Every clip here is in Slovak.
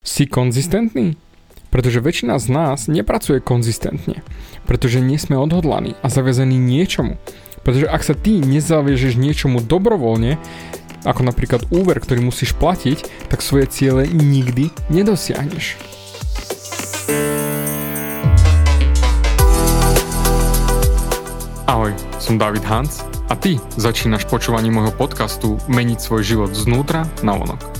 Si konzistentný? Pretože väčšina z nás nepracuje konzistentne. Pretože nie sme odhodlaní a zaviazaní niečomu. Pretože ak sa ty nezaviažeš niečomu dobrovoľne, ako napríklad úver, ktorý musíš platiť, tak svoje ciele nikdy nedosiahneš. Ahoj, som David Hans a ty začínaš počúvanie môjho podcastu Meniť svoj život znútra na vonok.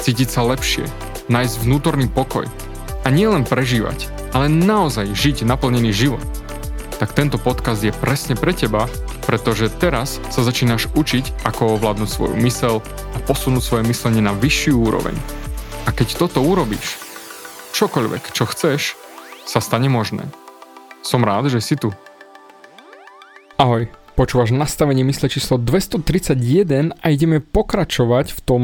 cítiť sa lepšie, nájsť vnútorný pokoj a nielen prežívať, ale naozaj žiť naplnený život, tak tento podcast je presne pre teba, pretože teraz sa začínaš učiť, ako ovládnuť svoju mysel a posunúť svoje myslenie na vyššiu úroveň. A keď toto urobíš, čokoľvek, čo chceš, sa stane možné. Som rád, že si tu. Ahoj, počúvaš nastavenie mysle číslo 231 a ideme pokračovať v tom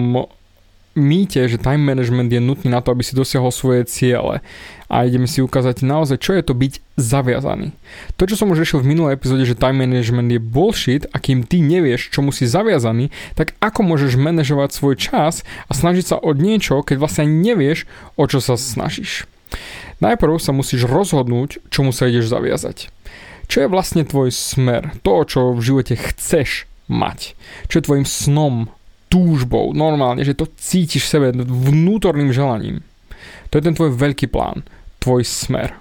mýte, že time management je nutný na to, aby si dosiahol svoje ciele. A ideme si ukázať naozaj, čo je to byť zaviazaný. To, čo som už riešil v minulej epizóde, že time management je bullshit a kým ty nevieš, čomu si zaviazaný, tak ako môžeš manažovať svoj čas a snažiť sa od niečo, keď vlastne nevieš, o čo sa snažíš. Najprv sa musíš rozhodnúť, čomu sa ideš zaviazať. Čo je vlastne tvoj smer? To, čo v živote chceš mať. Čo je tvojim snom, túžbou, normálne, že to cítiš v sebe vnútorným želaním. To je ten tvoj veľký plán, tvoj smer.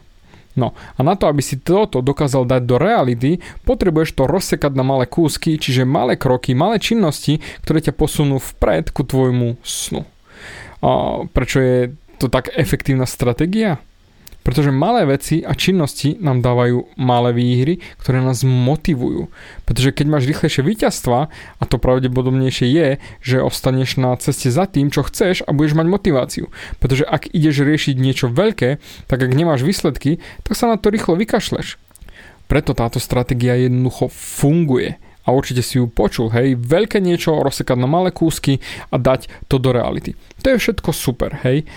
No a na to, aby si toto dokázal dať do reality, potrebuješ to rozsekať na malé kúsky, čiže malé kroky, malé činnosti, ktoré ťa posunú vpred ku tvojmu snu. A prečo je to tak efektívna stratégia? Pretože malé veci a činnosti nám dávajú malé výhry, ktoré nás motivujú. Pretože keď máš rýchlejšie víťazstva, a to pravdepodobnejšie je, že ostaneš na ceste za tým, čo chceš a budeš mať motiváciu. Pretože ak ideš riešiť niečo veľké, tak ak nemáš výsledky, tak sa na to rýchlo vykašleš. Preto táto stratégia jednoducho funguje a určite si ju počul, hej, veľké niečo rozsekať na malé kúsky a dať to do reality. To je všetko super, hej,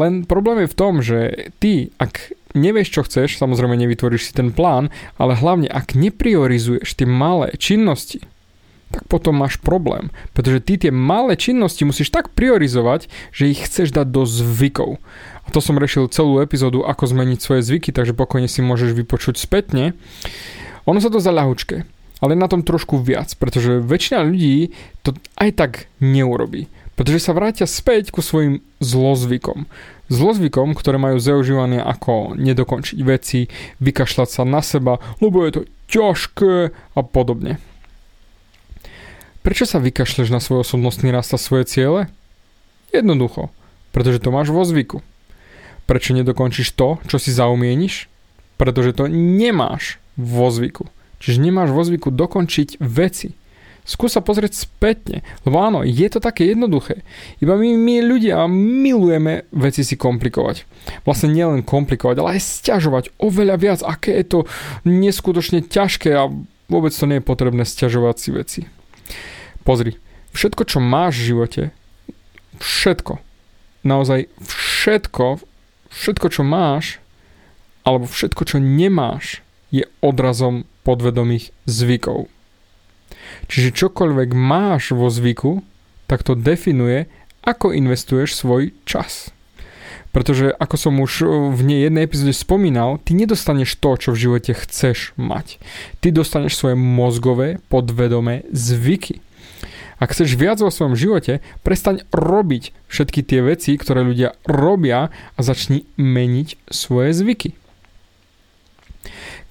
len problém je v tom, že ty, ak nevieš, čo chceš, samozrejme nevytvoríš si ten plán, ale hlavne ak nepriorizuješ tie malé činnosti, tak potom máš problém. Pretože ty tie malé činnosti musíš tak priorizovať, že ich chceš dať do zvykov. A to som rešil celú epizódu, ako zmeniť svoje zvyky, takže pokojne si môžeš vypočuť spätne. Ono sa to za ľahučké, ale na tom trošku viac, pretože väčšina ľudí to aj tak neurobí. Pretože sa vrátia späť ku svojim zlozvykom. Zlozvykom, ktoré majú zaužívané ako nedokončiť veci, vykašľať sa na seba, lebo je to ťažké a podobne. Prečo sa vykašľeš na svoj osobnostný rast a svoje ciele? Jednoducho, pretože to máš vo zvyku. Prečo nedokončíš to, čo si zaumieniš? Pretože to nemáš vo zvyku. Čiže nemáš vo zvyku dokončiť veci. Skús sa pozrieť spätne, lebo áno, je to také jednoduché. Iba my, my ľudia milujeme veci si komplikovať. Vlastne nielen komplikovať, ale aj stiažovať oveľa viac, aké je to neskutočne ťažké a vôbec to nie je potrebné stiažovať si veci. Pozri, všetko, čo máš v živote, všetko, naozaj všetko, všetko, čo máš, alebo všetko, čo nemáš, je odrazom podvedomých zvykov. Čiže čokoľvek máš vo zvyku, tak to definuje, ako investuješ svoj čas. Pretože ako som už v nej jednej epizóde spomínal, ty nedostaneš to, čo v živote chceš mať. Ty dostaneš svoje mozgové, podvedomé zvyky. Ak chceš viac vo svojom živote, prestaň robiť všetky tie veci, ktoré ľudia robia a začni meniť svoje zvyky.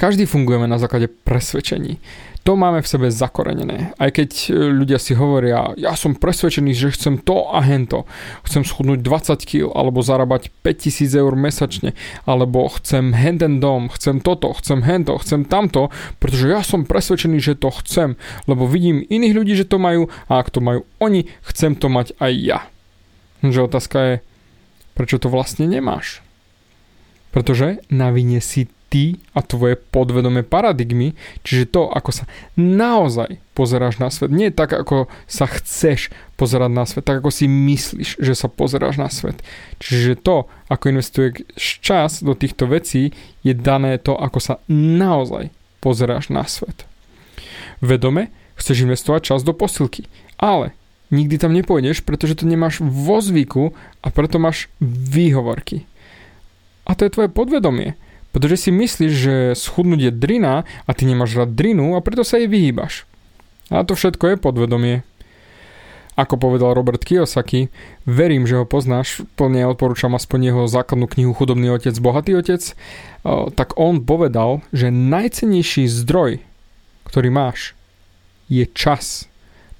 Každý fungujeme na základe presvedčení to máme v sebe zakorenené. Aj keď e, ľudia si hovoria, ja som presvedčený, že chcem to a hento. Chcem schudnúť 20 kg, alebo zarábať 5000 eur mesačne, alebo chcem henten dom, chcem toto, chcem hento, chcem tamto, pretože ja som presvedčený, že to chcem, lebo vidím iných ľudí, že to majú a ak to majú oni, chcem to mať aj ja. Že otázka je, prečo to vlastne nemáš. Pretože na vine si ty a tvoje podvedomé paradigmy, čiže to, ako sa naozaj pozeráš na svet. Nie tak, ako sa chceš pozerať na svet, tak ako si myslíš, že sa pozeráš na svet. Čiže to, ako investuješ čas do týchto vecí, je dané to, ako sa naozaj pozeráš na svet. Vedome chceš investovať čas do posilky, ale nikdy tam nepôjdeš, pretože to nemáš vo zvyku a preto máš výhovorky. A to je tvoje podvedomie. Pretože si myslíš, že schudnúť je drina a ty nemáš rád drinu a preto sa jej vyhýbaš. A to všetko je podvedomie. Ako povedal Robert Kiyosaki, verím, že ho poznáš, plne odporúčam aspoň jeho základnú knihu Chudobný otec, bohatý otec, tak on povedal, že najcennejší zdroj, ktorý máš, je čas.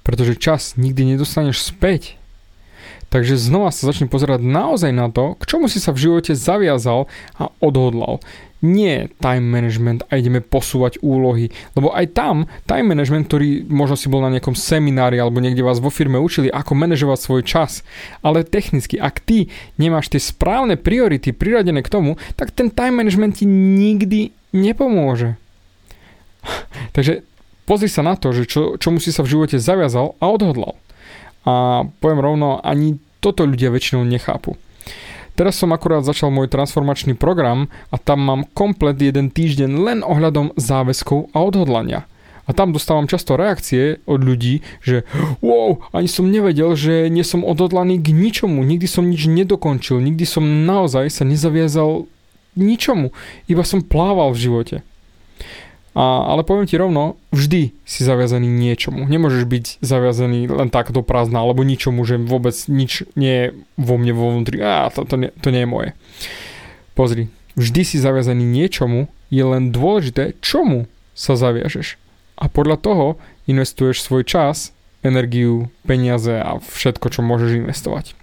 Pretože čas nikdy nedostaneš späť. Takže znova sa začne pozerať naozaj na to, k čomu si sa v živote zaviazal a odhodlal. Nie time management a ideme posúvať úlohy, lebo aj tam time management, ktorý možno si bol na nejakom seminári alebo niekde vás vo firme učili, ako manažovať svoj čas, ale technicky, ak ty nemáš tie správne priority priradené k tomu, tak ten time management ti nikdy nepomôže. Takže pozri sa na to, že čo, čomu si sa v živote zaviazal a odhodlal. A poviem rovno, ani toto ľudia väčšinou nechápu. Teraz som akurát začal môj transformačný program a tam mám komplet jeden týždeň len ohľadom záväzkov a odhodlania. A tam dostávam často reakcie od ľudí, že wow, ani som nevedel, že nie som odhodlaný k ničomu, nikdy som nič nedokončil, nikdy som naozaj sa nezaviazal ničomu, iba som plával v živote. A, ale poviem ti rovno, vždy si zaviazaný niečomu. Nemôžeš byť zaviazaný len tak do prázdna alebo ničomu, že vôbec nič nie je vo mne vo vnútri. Á, to, to, nie, to nie je moje. Pozri, vždy si zaviazaný niečomu, je len dôležité, čomu sa zaviažeš. A podľa toho investuješ svoj čas, energiu, peniaze a všetko, čo môžeš investovať.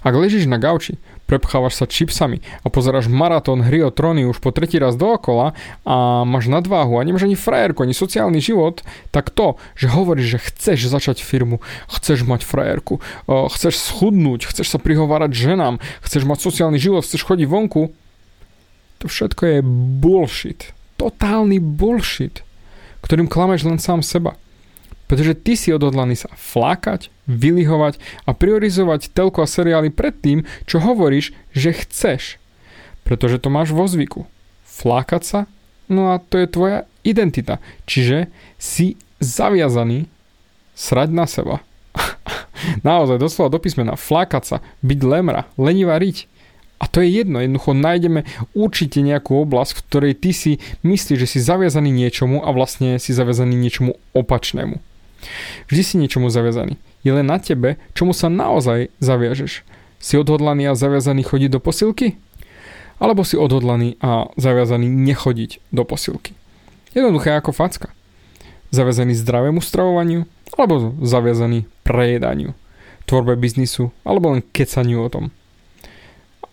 Ak ležíš na gauči prepchávaš sa čipsami a pozeráš maratón hry o tróny už po tretí raz dookola a máš nadváhu a nemáš ani frajerku, ani sociálny život, tak to, že hovoríš, že chceš začať firmu, chceš mať frajerku, chceš schudnúť, chceš sa prihovárať ženám, chceš mať sociálny život, chceš chodiť vonku, to všetko je bullshit. Totálny bullshit, ktorým klameš len sám seba. Pretože ty si odhodlaný sa flákať, vylihovať a priorizovať telko a seriály pred tým, čo hovoríš, že chceš. Pretože to máš vo zvyku. Flákať sa, no a to je tvoja identita. Čiže si zaviazaný srať na seba. Naozaj, doslova do písmena, flákať sa, byť lemra, lenivá riť. A to je jedno, jednoducho nájdeme určite nejakú oblasť, v ktorej ty si myslíš, že si zaviazaný niečomu a vlastne si zaviazaný niečomu opačnému. Vždy si niečomu zaviazaný. Je len na tebe, čomu sa naozaj zaviažeš. Si odhodlaný a zaviazaný chodiť do posilky? Alebo si odhodlaný a zaviazaný nechodiť do posilky? Jednoduché ako facka. Zaviazaný zdravému stravovaniu? Alebo zaviazaný prejedaniu? Tvorbe biznisu? Alebo len kecaniu o tom?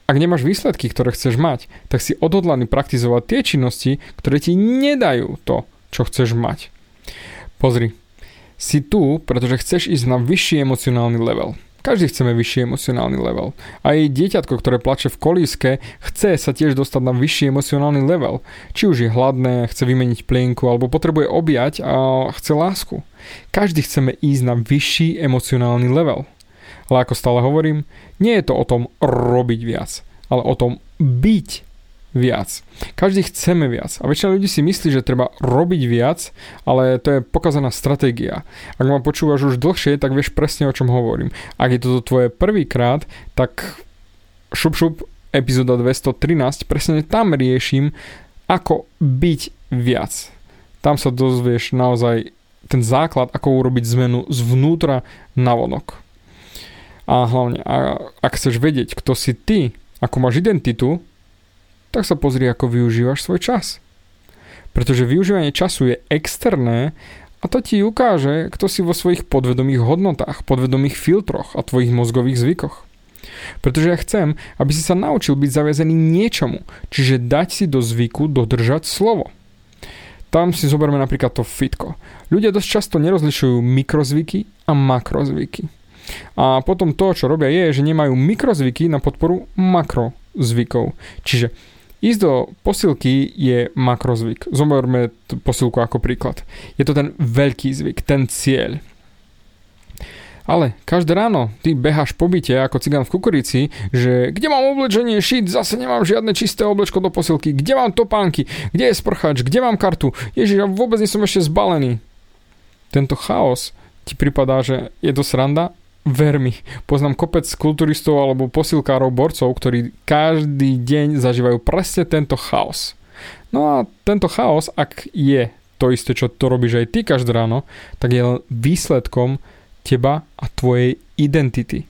Ak nemáš výsledky, ktoré chceš mať, tak si odhodlaný praktizovať tie činnosti, ktoré ti nedajú to, čo chceš mať. Pozri, si tu, pretože chceš ísť na vyšší emocionálny level. Každý chceme vyšší emocionálny level. Aj dieťatko, ktoré plače v kolíske, chce sa tiež dostať na vyšší emocionálny level. Či už je hladné, chce vymeniť plienku, alebo potrebuje objať a chce lásku. Každý chceme ísť na vyšší emocionálny level. Ale ako stále hovorím, nie je to o tom robiť viac, ale o tom byť viac. Každý chceme viac. A väčšina ľudí si myslí, že treba robiť viac, ale to je pokazaná stratégia. Ak ma počúvaš už dlhšie, tak vieš presne o čom hovorím. Ak je toto tvoje prvýkrát, tak šup šup epizóda 213, presne tam riešim, ako byť viac. Tam sa dozvieš naozaj ten základ, ako urobiť zmenu zvnútra na vonok. A hlavne, ak chceš vedieť, kto si ty, ako máš identitu, tak sa pozri, ako využívaš svoj čas. Pretože využívanie času je externé a to ti ukáže, kto si vo svojich podvedomých hodnotách, podvedomých filtroch a tvojich mozgových zvykoch. Pretože ja chcem, aby si sa naučil byť zaviazený niečomu, čiže dať si do zvyku dodržať slovo. Tam si zoberme napríklad to fitko. Ľudia dosť často nerozlišujú mikrozvyky a makrozvyky. A potom to, čo robia, je, že nemajú mikrozvyky na podporu makrozvykov. Čiže ísť do posilky je makrozvyk. Zoberme posilku ako príklad. Je to ten veľký zvyk, ten cieľ. Ale každé ráno ty beháš po byte ako cigán v kukurici, že kde mám oblečenie šít, zase nemám žiadne čisté oblečko do posilky, kde mám topánky, kde je sprchač, kde mám kartu, ježiš, ja vôbec nie som ešte zbalený. Tento chaos ti pripadá, že je to sranda? Ver mi, poznám kopec kulturistov alebo posilkárov, borcov, ktorí každý deň zažívajú presne tento chaos. No a tento chaos, ak je to isté, čo to robíš aj ty každé ráno, tak je výsledkom teba a tvojej identity.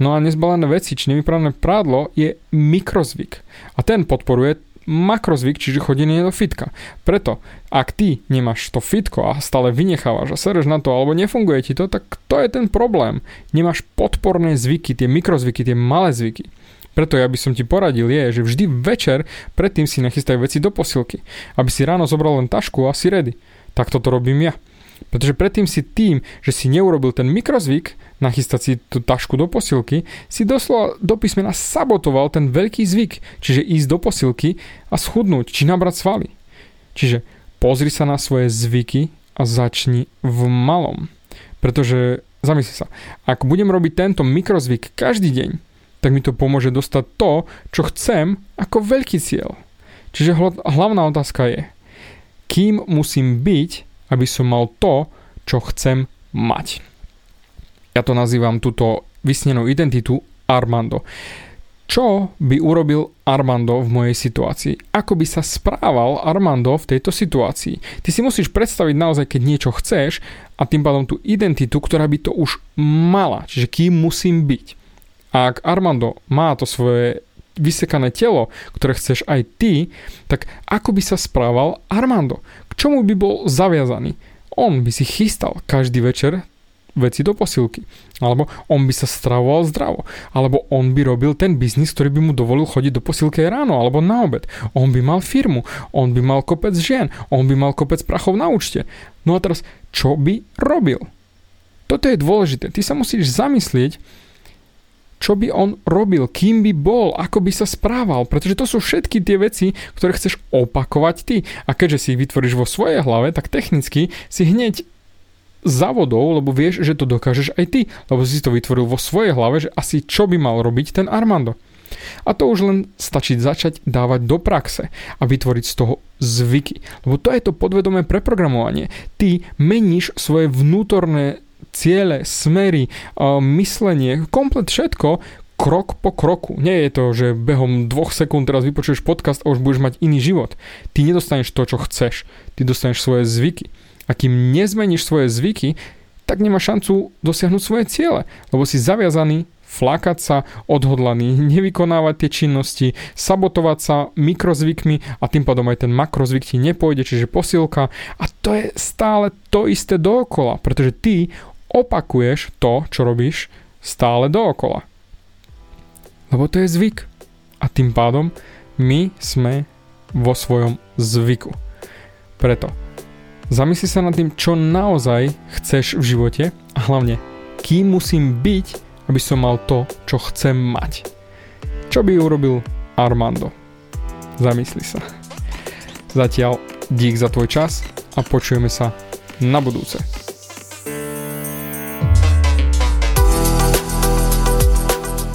No a nezbalené veci, či nevypravené prádlo je mikrozvyk. A ten podporuje makrozvyk, čiže chodenie do fitka. Preto, ak ty nemáš to fitko a stále vynechávaš a sereš na to, alebo nefunguje ti to, tak to je ten problém. Nemáš podporné zvyky, tie mikrozvyky, tie malé zvyky. Preto ja by som ti poradil je, že vždy večer predtým si nachystaj veci do posilky, aby si ráno zobral len tašku a si ready. Tak toto robím ja. Pretože predtým si tým, že si neurobil ten mikrozvyk, nachystať si tú tašku do posilky, si doslova do písmena sabotoval ten veľký zvyk, čiže ísť do posilky a schudnúť, či nabrať svaly. Čiže pozri sa na svoje zvyky a začni v malom. Pretože, zamysli sa, ak budem robiť tento mikrozvyk každý deň, tak mi to pomôže dostať to, čo chcem ako veľký cieľ. Čiže hlavná otázka je, kým musím byť, aby som mal to, čo chcem mať. Ja to nazývam túto vysnenú identitu Armando. Čo by urobil Armando v mojej situácii? Ako by sa správal Armando v tejto situácii? Ty si musíš predstaviť naozaj, keď niečo chceš a tým pádom tú identitu, ktorá by to už mala. Čiže kým musím byť. A ak Armando má to svoje vysekané telo, ktoré chceš aj ty, tak ako by sa správal Armando? Čomu by bol zaviazaný? On by si chystal každý večer veci do posilky. Alebo on by sa stravoval zdravo. Alebo on by robil ten biznis, ktorý by mu dovolil chodiť do posilky ráno alebo na obed. On by mal firmu, on by mal kopec žien, on by mal kopec prachov na účte. No a teraz, čo by robil? Toto je dôležité. Ty sa musíš zamyslieť, čo by on robil, kým by bol, ako by sa správal, pretože to sú všetky tie veci, ktoré chceš opakovať ty. A keďže si ich vytvoríš vo svojej hlave, tak technicky si hneď závodov, lebo vieš, že to dokážeš aj ty, lebo si to vytvoril vo svojej hlave, že asi čo by mal robiť ten Armando. A to už len stačí začať dávať do praxe a vytvoriť z toho zvyky. Lebo to je to podvedomé preprogramovanie. Ty meníš svoje vnútorné ciele, smery, myslenie, komplet všetko krok po kroku. Nie je to, že behom dvoch sekúnd teraz vypočuješ podcast a už budeš mať iný život. Ty nedostaneš to, čo chceš. Ty dostaneš svoje zvyky. A kým nezmeníš svoje zvyky, tak nemáš šancu dosiahnuť svoje ciele, lebo si zaviazaný flákať sa, odhodlaný, nevykonávať tie činnosti, sabotovať sa mikrozvykmi a tým pádom aj ten makrozvyk ti nepôjde, čiže posilka a to je stále to isté dookola, pretože ty opakuješ to, čo robíš stále dookola. Lebo to je zvyk. A tým pádom my sme vo svojom zvyku. Preto zamysli sa nad tým, čo naozaj chceš v živote a hlavne, kým musím byť, aby som mal to, čo chcem mať. Čo by urobil Armando? Zamysli sa. Zatiaľ dík za tvoj čas a počujeme sa na budúce.